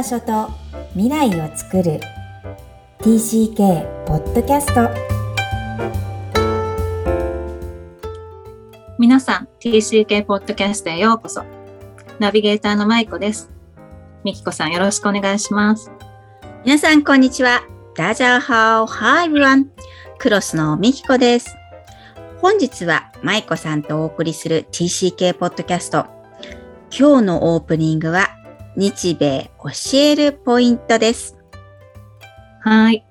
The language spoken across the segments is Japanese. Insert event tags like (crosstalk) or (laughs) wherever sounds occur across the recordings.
場所と未来をつくる。TCK ポッドキャスト皆さん TCK ポッドキャストへようこそ。ナビゲーターのまいこです。みきこさんよろしくお願いします。皆さんこんにちは。ダジャーハオハイブランクロスのみきこです。本日はまいこさんとお送りする TCK ポッドキャスト今日のオープニングは日米教えるポイントです。はい。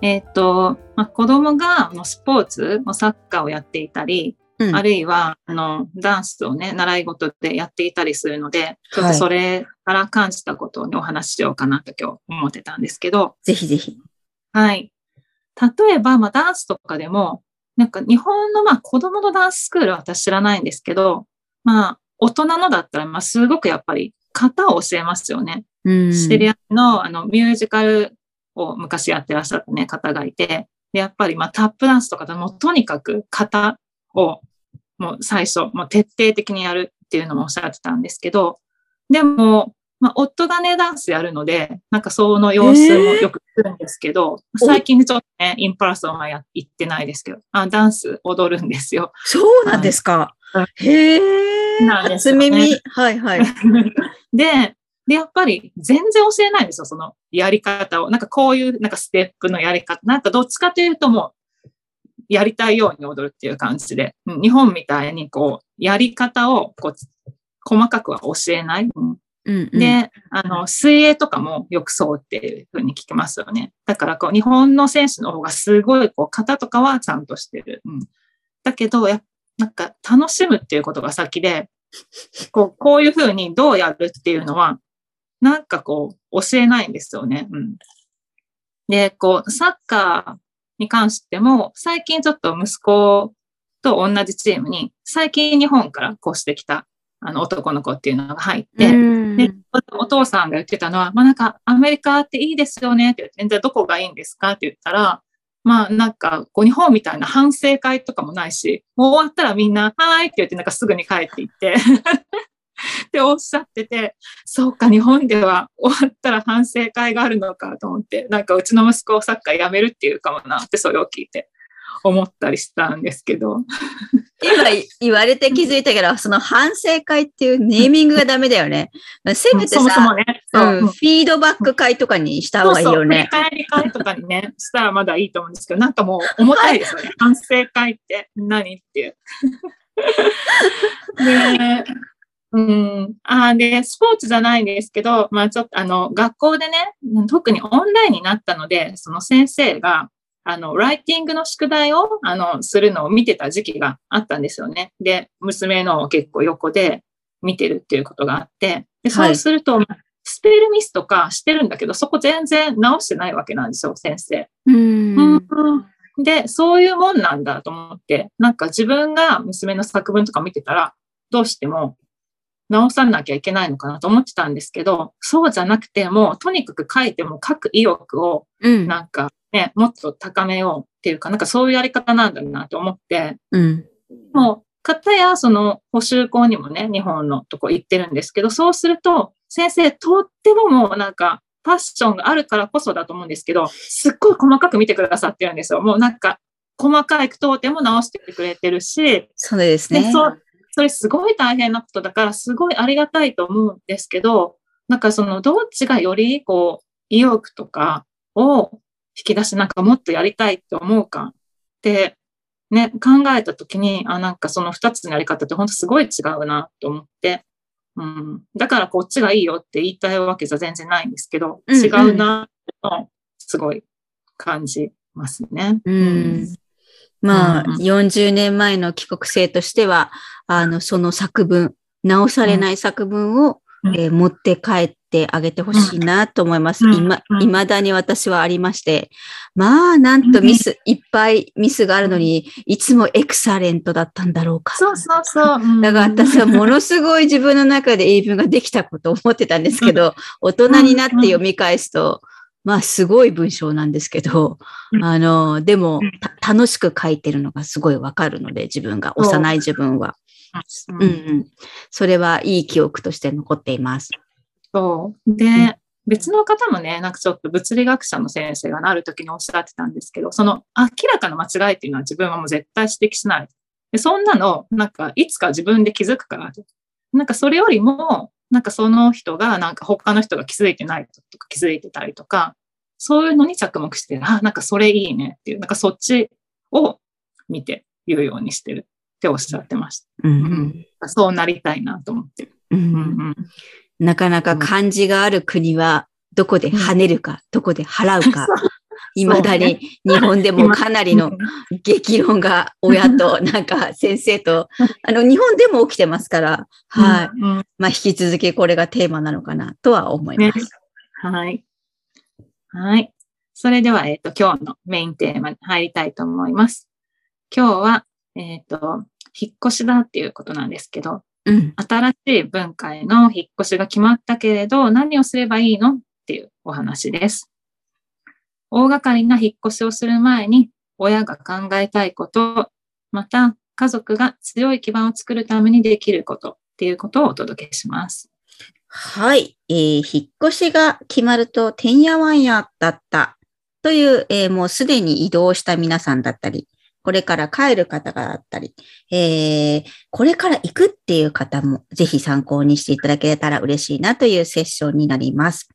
えっ、と、まあ、子供があのスポーツ、サッカーをやっていたり、うんあるいはあのダンスをね、習い事でやっていたりするので、ちょっとそれから感じたことを、ね、お話ししようかなと今日思ってたんですけど、ぜひぜひ。はい。例えば、まあ、ダンスとかでも、なんか日本のまあ子供のダンススクールは私知らないんですけど、まあ、大人のだったら、まあ、すごくやっぱり型を教えますよね。うん知り合いのあのミュージカルを昔やってらっしゃったね、方がいて、でやっぱりまあタップダンスとかでもとにかく型をもう最初、もう徹底的にやるっていうのもおっしゃってたんですけど、でも、まあ、夫がね、ダンスやるので、なんかその様子もよく来るんですけど、最近ちょっとね、インパラソンはや行ってないですけど、あダンス踊るんですよ。そうなんですか。へえ。なんです初耳。はいはい。(laughs) で、で、やっぱり全然教えないんですよ、そのやり方を。なんかこういうなんかステップのやり方。なんかどっちかというともう、やりたいように踊るっていう感じで、うん日本みたいにこう、やり方をこう、細かくは教えない。うんうんうん、で、あの、水泳とかもよくそうっていうふうに聞きますよね。だからこう、日本の選手の方がすごいこう、型とかはちゃんとしてる。うん。だけど、やっなんか楽しむっていうことが先で、こう、こういうふうにどうやるっていうのは、なんかこう、教えないんですよね。うん。で、こう、サッカーに関しても、最近ちょっと息子と同じチームに、最近日本からこうしてきた、あの、男の子っていうのが入って、うんで、お父さんが言ってたのは、まあなんかアメリカっていいですよねって言って、じゃあどこがいいんですかって言ったら、まあなんかこう日本みたいな反省会とかもないし、もう終わったらみんな、はーいって言ってなんかすぐに帰っていって、(laughs) っておっしゃってて、そうか、日本では終わったら反省会があるのかと思って、なんかうちの息子をサッカーやめるっていうかもなってそれを聞いて。思ったりしたんですけど、今言われて気づいたけど、その反省会っていうネーミングがダメだよね。せめてさ、そもそもね、そううん、フィードバック会とかにした方がいいよね。そうそう振り返り会とかにね、したらまだいいと思うんですけど、なんかもう重たいですよね。(laughs) 反省会って何っていう。で、(laughs) うん。あで、スポーツじゃないんですけど、まあちょっとあの、学校でね、特にオンラインになったので、その先生が、あの、ライティングの宿題を、あの、するのを見てた時期があったんですよね。で、娘のを結構横で見てるっていうことがあって、で、そうすると、スペルミスとかしてるんだけど、そこ全然直してないわけなんですよ、先生。うん。で、そういうもんなんだと思って、なんか自分が娘の作文とか見てたら、どうしても直さなきゃいけないのかなと思ってたんですけど、そうじゃなくて、もうとにかく書いても書く意欲をうん。なんかね、もっと高めようっていうか、なんかそういうやり方なんだなと思って、うん。もう、方やその補修校にもね、日本のとこ行ってるんですけど、そうすると、先生、とってももうなんか、パッションがあるからこそだと思うんですけど、すっごい細かく見てくださってるんですよ。もうなんか、細かい句読点も直してくれてるし、そうですね。でそう、それすごい大変なことだから、すごいありがたいと思うんですけど、なんかその、どっちがより、こう、意欲とかを引き出して、なんかもっとやりたいって思うかって、ね、考えたときに、あ、なんかその二つのやり方って本当すごい違うなと思って、うん。だからこっちがいいよって言いたいわけじゃ全然ないんですけど、うんうん違うなと、すごい感じますね。うん。まあ、うん40年前の帰国生としては、あの、その作文、直されない作文を、うんえー持って帰ってあげてほしいなと思います。うん。今、うん。未だに私はありまして、まあ、なんとミス、いっぱいミスがあるのに、いつもエクサレントだったんだろうか。そうそうそう。うん。だから私はものすごい自分の中で英文ができたことを思ってたんですけど、大人になって読み返すと、まあすごい文章なんですけど、うん。あの、でも楽しく書いてるのがすごいわかるので、自分が、幼い自分は。ううんんうん。それはいい記憶として残っています。そう。で、ん別の方もね、なんかちょっと物理学者の先生がなるときにおっしゃってたんですけど、その明らかな間違いっていうのは自分はもう絶対指摘しない。でそんなの、なんかいつか自分で気づくから。なんかそれよりも、なんかその人が、なんか他の人が気づいてないとか気づいてたりとか、そういうのに着目して、あ、なんかそれいいねっていう、なんかそっちを見て言うようにしてるっておっしゃってました。うんそうなりたいなと思ってる。うんうんうんなかなか漢字がある国は、どこで跳ねるか、どこで払うか、(laughs) 未だに日本でもかなりの激論が親と、(laughs) なんか先生と、あの、日本でも起きてますから、はい。うんうんまあ、引き続きこれがテーマなのかなとは思います。ねはい。はい。それでは、えっ、と、今日のメインテーマに入りたいと思います。今日は、えっ、と、引っ越しだっていうことなんですけど、うん。新しい文化への引っ越しが決まったけれど、何をすればいいのっていうお話です。大掛かりな引っ越しをする前に、親が考えたいこと、また家族が強い基盤を作るためにできることっていうことをお届けします。はい。えー引っ越しが決まると、てんやわんやだったという、えーもうすでに移動した皆さんだったり、これから帰る方がだったり、えーこれから行くっていう方もぜひ参考にしていただけたら嬉しいなというセッションになります。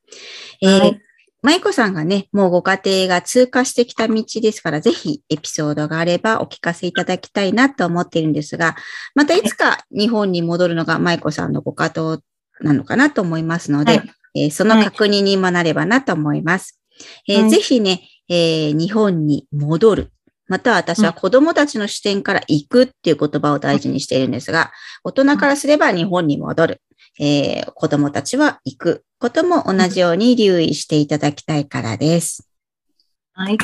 えーはい舞子さんがね、もうご家庭が通過してきた道ですから、ぜひエピソードがあればお聞かせいただきたいなと思っているんですが、またいつか日本に戻るのが舞子さんのご家庭なのかなと思いますので、はいえーその確認にもなればなと思います。えーはいぜひね、えー日本に戻る。または私は子供たちの視点から行くっていう言葉を大事にしているんですが、大人からすれば日本に戻る。えー子供たちは行くことも同じように留意していただきたいからです。はい。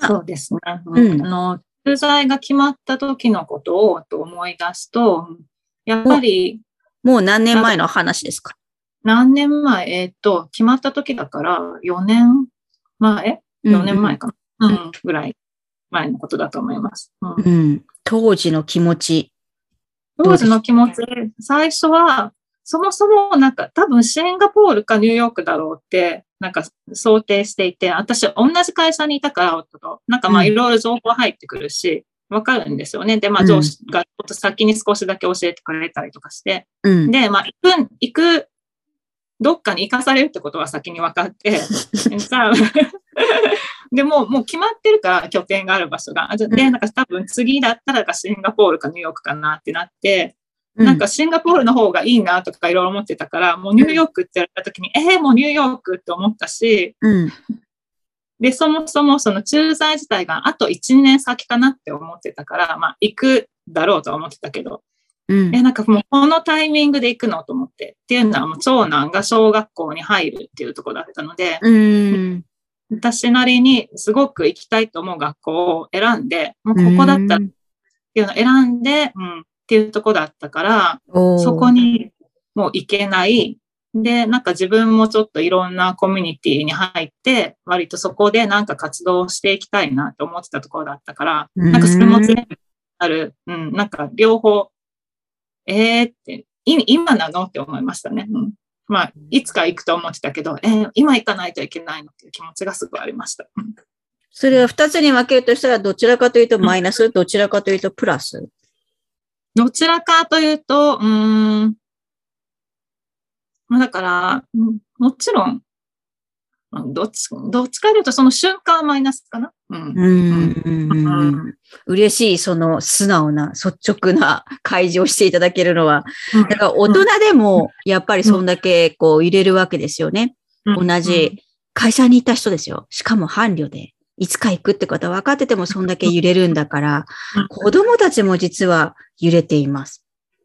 あそうですね。うんあの、駐在が決まった時のことをと思い出すと、やっぱりもう何年前の話ですか？何年前、えっ、と、決まった時だから4年前？?4 年前か。な、うん。ぐらい前のことだと思います。うん。当時の気持ち。当時の気持ち、最初は、そもそもなんか多分シンガポールかニューヨークだろうって、なんか想定していて、私同じ会社にいたから、夫と、なんかまあうん。いろいろ情報入ってくるし、わかるんですよね。で、まうん。あ上司がちょっと先に少しだけ教えてくれたりとかして、うん。で、まあ行く、行く、どっかに行かされるってことは先に分かって、(laughs) じゃあ (laughs) でも、もう決まってるから、拠点がある場所が。で、なんか多分次だったらシンガポールかニューヨークかなってなって、なんかシンガポールの方がいいなとかいろいろ思ってたから、もうニューヨークって言われた時に、えー、もうニューヨークって思ったし、うん。で、そもそもその駐在自体があと1年先かなって思ってたから、まあ行くだろうとは思ってたけど、うん。え、なんかもうこのタイミングで行くのと思って、っていうのはもう長男が小学校に入るっていうところだったので、うん。私なりにすごく行きたいと思う学校を選んで、もうここだったらっていうのを選んで、うん、っていうとこだったから、そこにもう行けない。で、なんか自分もちょっといろんなコミュニティに入って、割とそこでなんか活動していきたいなって思ってたところだったから、うん。なんかそれも全部ある、うん、なんか両方、えーって、い今なの？って思いましたね。うん、まあ、いつか行くと思ってたけど、えー今行かないといけないのっていう気持ちがすごいありました。うんそれは二つに分けるとしたら、どちらかというとマイナス、どちらかというとプラス？どちらかというと、うーん。まあだから、うんもちろん、まあどっち、どっちかというとその瞬間はマイナスかな？うん。うん。嬉しい、その素直な、率直な開示をしていただけるのは。だから大人でも、やっぱりそん。だけこう入れるわけですよね。同じ会社にいた人ですよ。しかも伴侶で。いつか行くってことは分かっててもそん。だけ揺れるん。だから、子供たちも実は揺れています。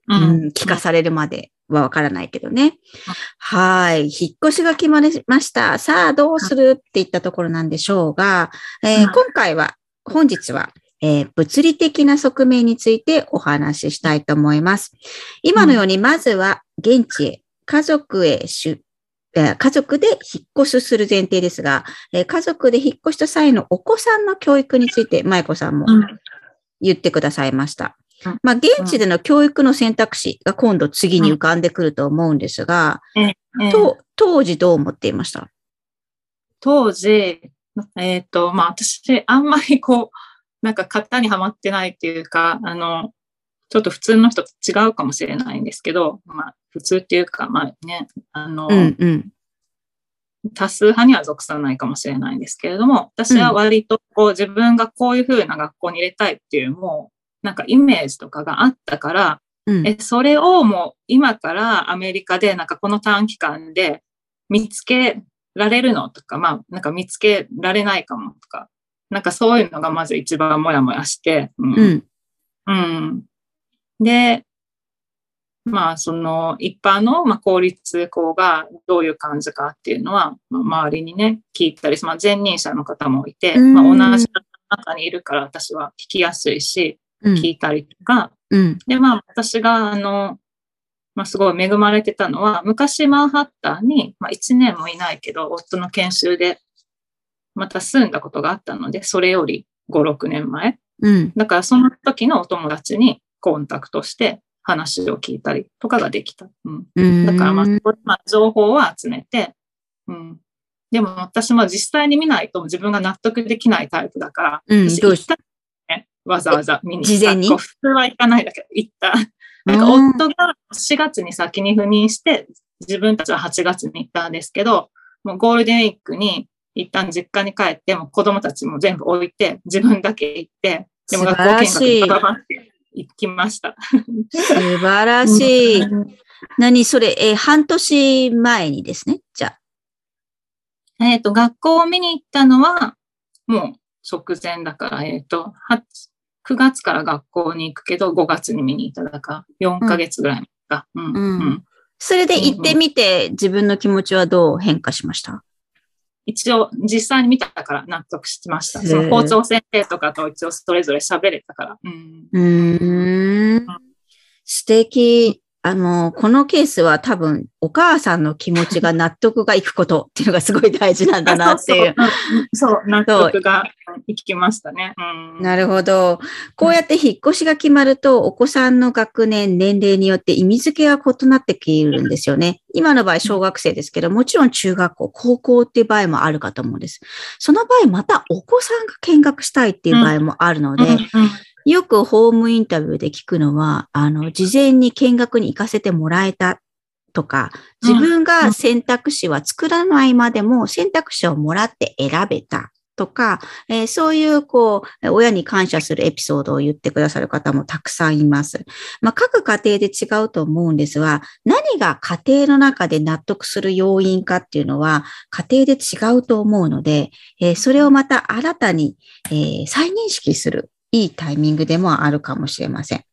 うん、聞かされるまではわからないけどね。はい。引っ越しが決まりました。さあ、どうするっていったところなんでしょうが、えーはい今回は、本日は、えー物理的な側面についてお話ししたいと思います。今のように、まずは、現地へ、家族へ出えー家族で引っ越しする前提ですが、えー家族で引っ越した際のお子さんの教育について、舞子さんもうん言ってくださいました。うん。まあ、現地での教育の選択肢が今度次に浮かんでくると思うんですが、ええと当時どう思っていました？当時、えっ、と、まあ私、あんまりこう、(laughs) なんか型にはまってないっていうか、あの、ちょっと普通の人と違うかもしれないんですけど、まあ普通っていうか、まあね、あの、うんうん。多数派には属さないかもしれないんですけれども、私は割とこう自分がこういう風な学校に入れたいっていうもう、なんかイメージとかがあったから、うんえ、それをもう今からアメリカでなんかこの短期間で見つけられるのとか、まあなんか見つけられないかもとか、なんかそういうのがまず一番もやもやして、うんうん。うん。で、まあ、その一般の、まあ、公立校がどういう感じかっていうのは、まあ、周りにね、聞いたり、まあ、前任者の方もいて、うんまあ、同じ中にいるから私は聞きやすいし、うん聞いたりとか、うん。で、まあ、私が、あの、まあ、すごい恵まれてたのは、昔マンハッタンに、まあ、1年もいないけど、夫の研修で、また住んだことがあったので、それより5、6年前。うん。だからその時のお友達にコンタクトして話を聞いたりとかができた。うん、うん。だからまあ、まあ情報を集めて、うん。でも私も実際に見ないと自分が納得できないタイプだから、私うんどうし行った、ね、わざわざ見に行った。事前に？普通は行かないだけど、行った。なんか夫が4月に先に赴任して、自分たちは8月に行ったんですけど、もうゴールデンウィークに一旦実家に帰って、もう子供たちも全部置いて、自分だけ行って、でも学校見学にバババって行きました。素晴らしい。何それ、えー半年前にですね？じゃあ。えっ、と、学校を見に行ったのは、もう直前だから、えっ、と、8 9月から学校に行くけど、5月に見に行っただから、4ヶ月ぐらいか。うん。うんうんそれで行ってみて、自分の気持ちはどう変化しました？一応、実際に見たから納得しました。その校長先生とかと一応それぞれ喋れたから。うん。うーん。素敵。あの、このケースは多分、お母さんの気持ちが納得がいくことっていうのがすごい大事なんだなっていう。(laughs) そうそう納得がいきましたね。うん。なるほど。こうやって引っ越しが決まると、お子さんの学年、年齢によって意味付けが異なってくるんですよね。今の場合、小学生ですけど、もちろん中学校、高校っていう場合もあるかと思うんです。その場合、またお子さんが見学したいっていう場合もあるので、うんうんよくホームインタビューで聞くのは、あの、事前に見学に行かせてもらえたとか、自分が選択肢は作らないまでも選択肢をもらって選べたとか、えーそういう、こう、親に感謝するエピソードを言ってくださる方もたくさんいます。まあ、各家庭で違うと思うんですが、何が家庭の中で納得する要因かっていうのは、家庭で違うと思うので、えーそれをまた新たに、えー再認識するいいタイミングでもあるかもしれません。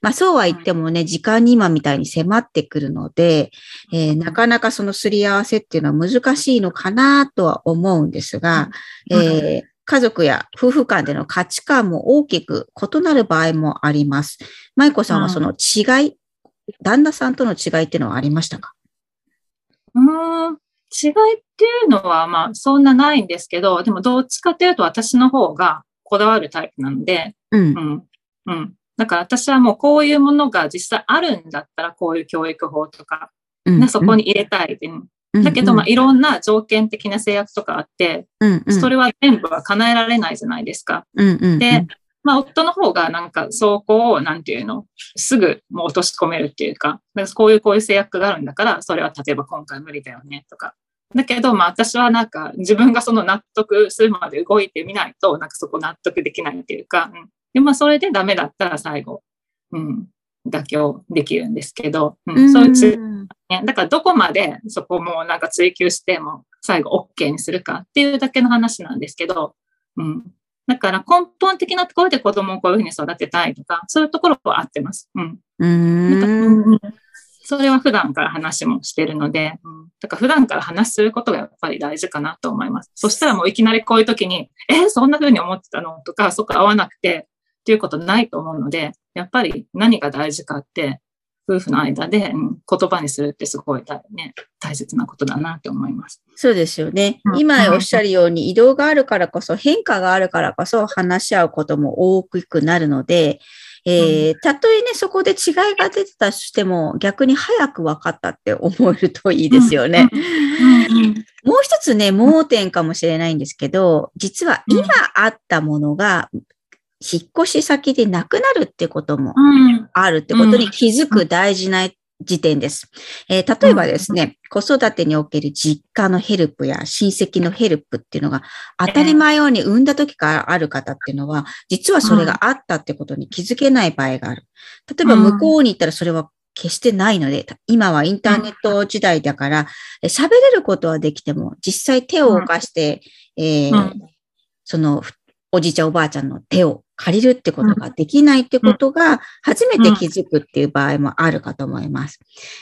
まあそうは言ってもね、時間に今みたいに迫ってくるので、えーなかなかそのすり合わせっていうのは難しいのかなとは思うんですが、うん。えー家族や夫婦間での価値観も大きく異なる場合もあります。舞子さんはその違い、旦那さんとの違いっていうのはありましたか？うーん。違いっていうのは、まあ、そんなないんですけど、でも、どっちかというと、私の方がこだわるタイプなので、うんう。ん。うん。だから私はもうこういうものが実際あるんだったら、こういう教育法とか、うんね、そこに入れたい。うんだけど、まあ、いろんな条件的な制約とかあって、うんうん、それは全部は叶えられないじゃないですか。うんうんうん、で、まあ、夫の方がなんか、そこを、なんていうの、すぐもう落とし込めるっていうか、こういうこういう制約があるんだから、それは例えば今回無理だよね、とか。だけど、まあ、私はなんか、自分がその納得するまで動いてみないと、なんかそこ納得できないっていうか、うん。で、まあ、それでダメだったら最後、うん、妥協できるんですけど、うん、そういうちね。だからどこまでそこもなんか追求しても最後 OK にするかっていうだけの話なんですけど、うん。だから根本的なところで子供をこういうふうに育てたいとか、そういうところは合ってます。うん。うんそれは普段から話もしてるので、うん、だから普段から話することがやっぱり大事かなと思います。そしたらもういきなりこういう時に、えーそんな風に思ってたの？とか、そこ合わなくてっていうことないと思うので、やっぱり何が大事かって、夫婦の間で、うん言葉にするってすごい大,、ね、大切なことだなって思います。そうですよねう。ん今おっしゃるように移動があるからこそ変化があるからこそ話し合うことも多くなるので、えー、たとえね、そこで違いが出てたとしても、逆に早く分かったって思えるといいですよね。もう一つね、盲点かもしれないんですけど、実は今あったものが、引っ越し先でなくなるってこともあるってことに気づく大事な時点です。えー、例えばですね、子育てにおける実家のヘルプや親戚のヘルプっていうのが当たり前ように産んだ時からある方っていうのは、実はそれがあったってことに気づけない場合がある。例えば向こうに行ったらそれは決してないので、今はインターネット時代だから、喋れることはできても、実際手を動かして、えー、そのおじいちゃんおばあちゃんの手を借りるってことができないってことが初めて気づくっていう場合もあるかと思います。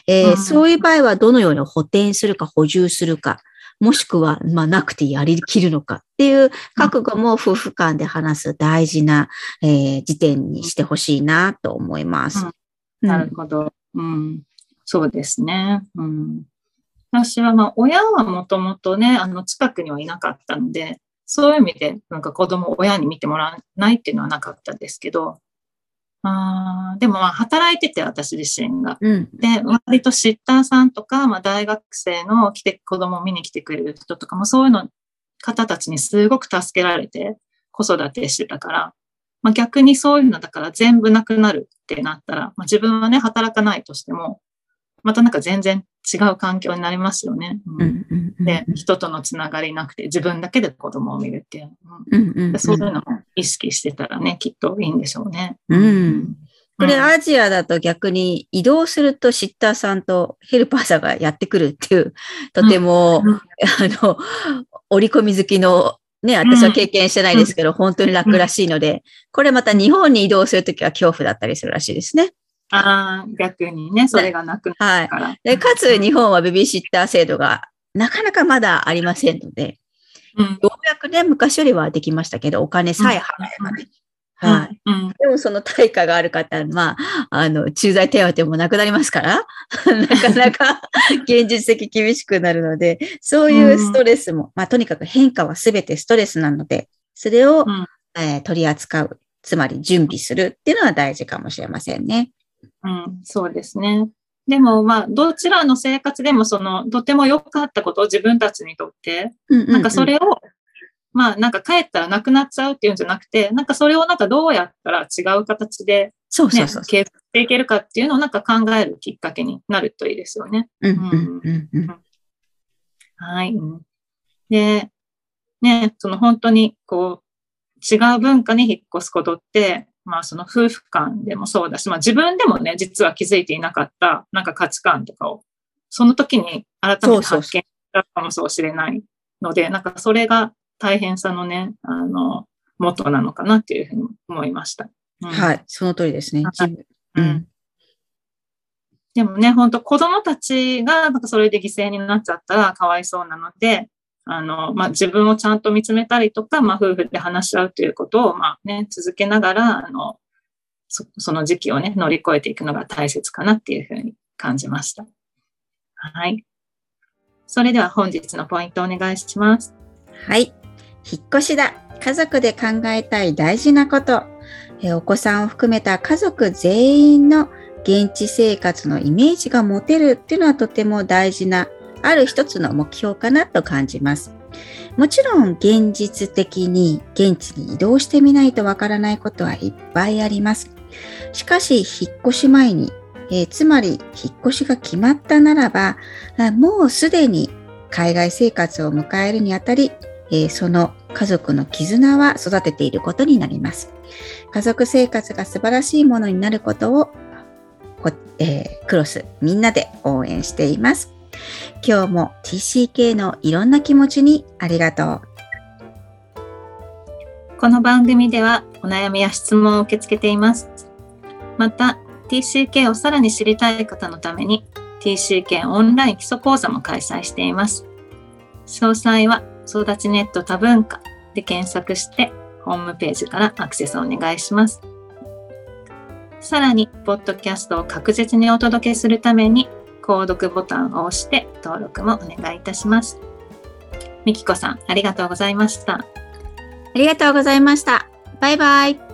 えー、そういう場合はどのように補填するか補充するか、もしくは、まあ、なくてやりきるのかっていう覚悟も夫婦間で話す大事な、えー、時点にしてほしいなと思います。うん、なるほど。うん。そうですね。うん。私は、まあ、親はもともとね、あの、近くにはいなかったので、そういう意味で、なんか子供を親に見てもらわないっていうのはなかったですけど、あでもまあ働いてて私自身が。うん、で、割とシッターさんとか、まあ大学生の来て、子供を見に来てくれる人とかもそういうの方たちにすごく助けられて子育てしてたから、まあ逆にそういうのだから全部なくなるってなったら、まあ自分はね、働かないとしても、またなんか全然違う環境になりますよね。で、人とのつながりなくて自分だけで子供を見るっていう。うんそういうのを意識してたらね、きっといいんでしょうね。うん。これ、アジアだと逆に移動するとシッターさんとヘルパーさんがやってくるっていう、とても、うん、あの、折り込み好きのね、私は経験してないですけど、うん、本当に楽らしいので、これまた日本に移動するときは恐怖だったりするらしいですね。ああ、逆にね、それがなくなるから。はい、でかつ、日本はベビーシッター制度がなかなかまだありませんので、うん、ようやくね、昔よりはできましたけど、お金さえ払えばね。うん、はい、うん。でもその対価がある方は、まあ、あの、駐在手当もなくなりますから、(laughs) なかなか (laughs) 現実的厳しくなるので、そういうストレスも、まあ、とにかく変化はすべてストレスなので、それを、えー、取り扱う、つまり準備するっていうのは大事かもしれませんね。うん、そうですね。でも、まあ、どちらの生活でも、その、とても良かったことを自分たちにとって、なんかそれを、まあ、なんか帰ったらなくなっちゃうっていうんじゃなくて、なんかそれをなんかどうやったら違う形で、ね、そうそうそう。継続していけるかっていうのをなんか考えるきっかけになるといいですよね。はい。で、ね、その本当にこう、違う文化に引っ越すことって、まあその夫婦間でもそうだし、まあ自分でもね、実は気づいていなかったなんか価値観とかを、その時に改めて発見したかもしれないので、なんかそれが大変さのね、あの、元なのかなっていうふうに思いました。うん、はい、その通りですね。うん。でもね、本当子供たちがなんかそれで犠牲になっちゃったらかわいそうなので、あの、まあ、自分をちゃんと見つめたりとか、まあ、夫婦で話し合うということを、まあね、続けながら、あの、そその時期をね、乗り越えていくのが大切かなっていうふうに感じました。はい。それでは本日のポイントお願いします。はい。引っ越しだ。家族で考えたい大事なこと。えお子さんを含めた家族全員の現地生活のイメージが持てるっていうのはとても大事なある一つの目標かなと感じます。もちろん現実的に現地に移動してみないとわからないことはいっぱいあります。しかし、引っ越し前に、えー、つまり引っ越しが決まったならば、もうすでに海外生活を迎えるにあたり、えー、その家族の絆は育てていることになります。家族生活が素晴らしいものになることを、えー、クロスみんなで応援しています。今日も TCK のいろんな気持ちにありがとう。この番組ではお悩みや質問を受け付けています。また、TCK をさらに知りたい方のために TCK オンライン基礎講座も開催しています。詳細は育ちネット多文化で検索してホームページからアクセスお願いします。さらに、ポッドキャストを確実にお届けするために購読ボタンを押して登録もお願いいたします。みきこさん、ありがとうございました。ありがとうございました。バイバイ。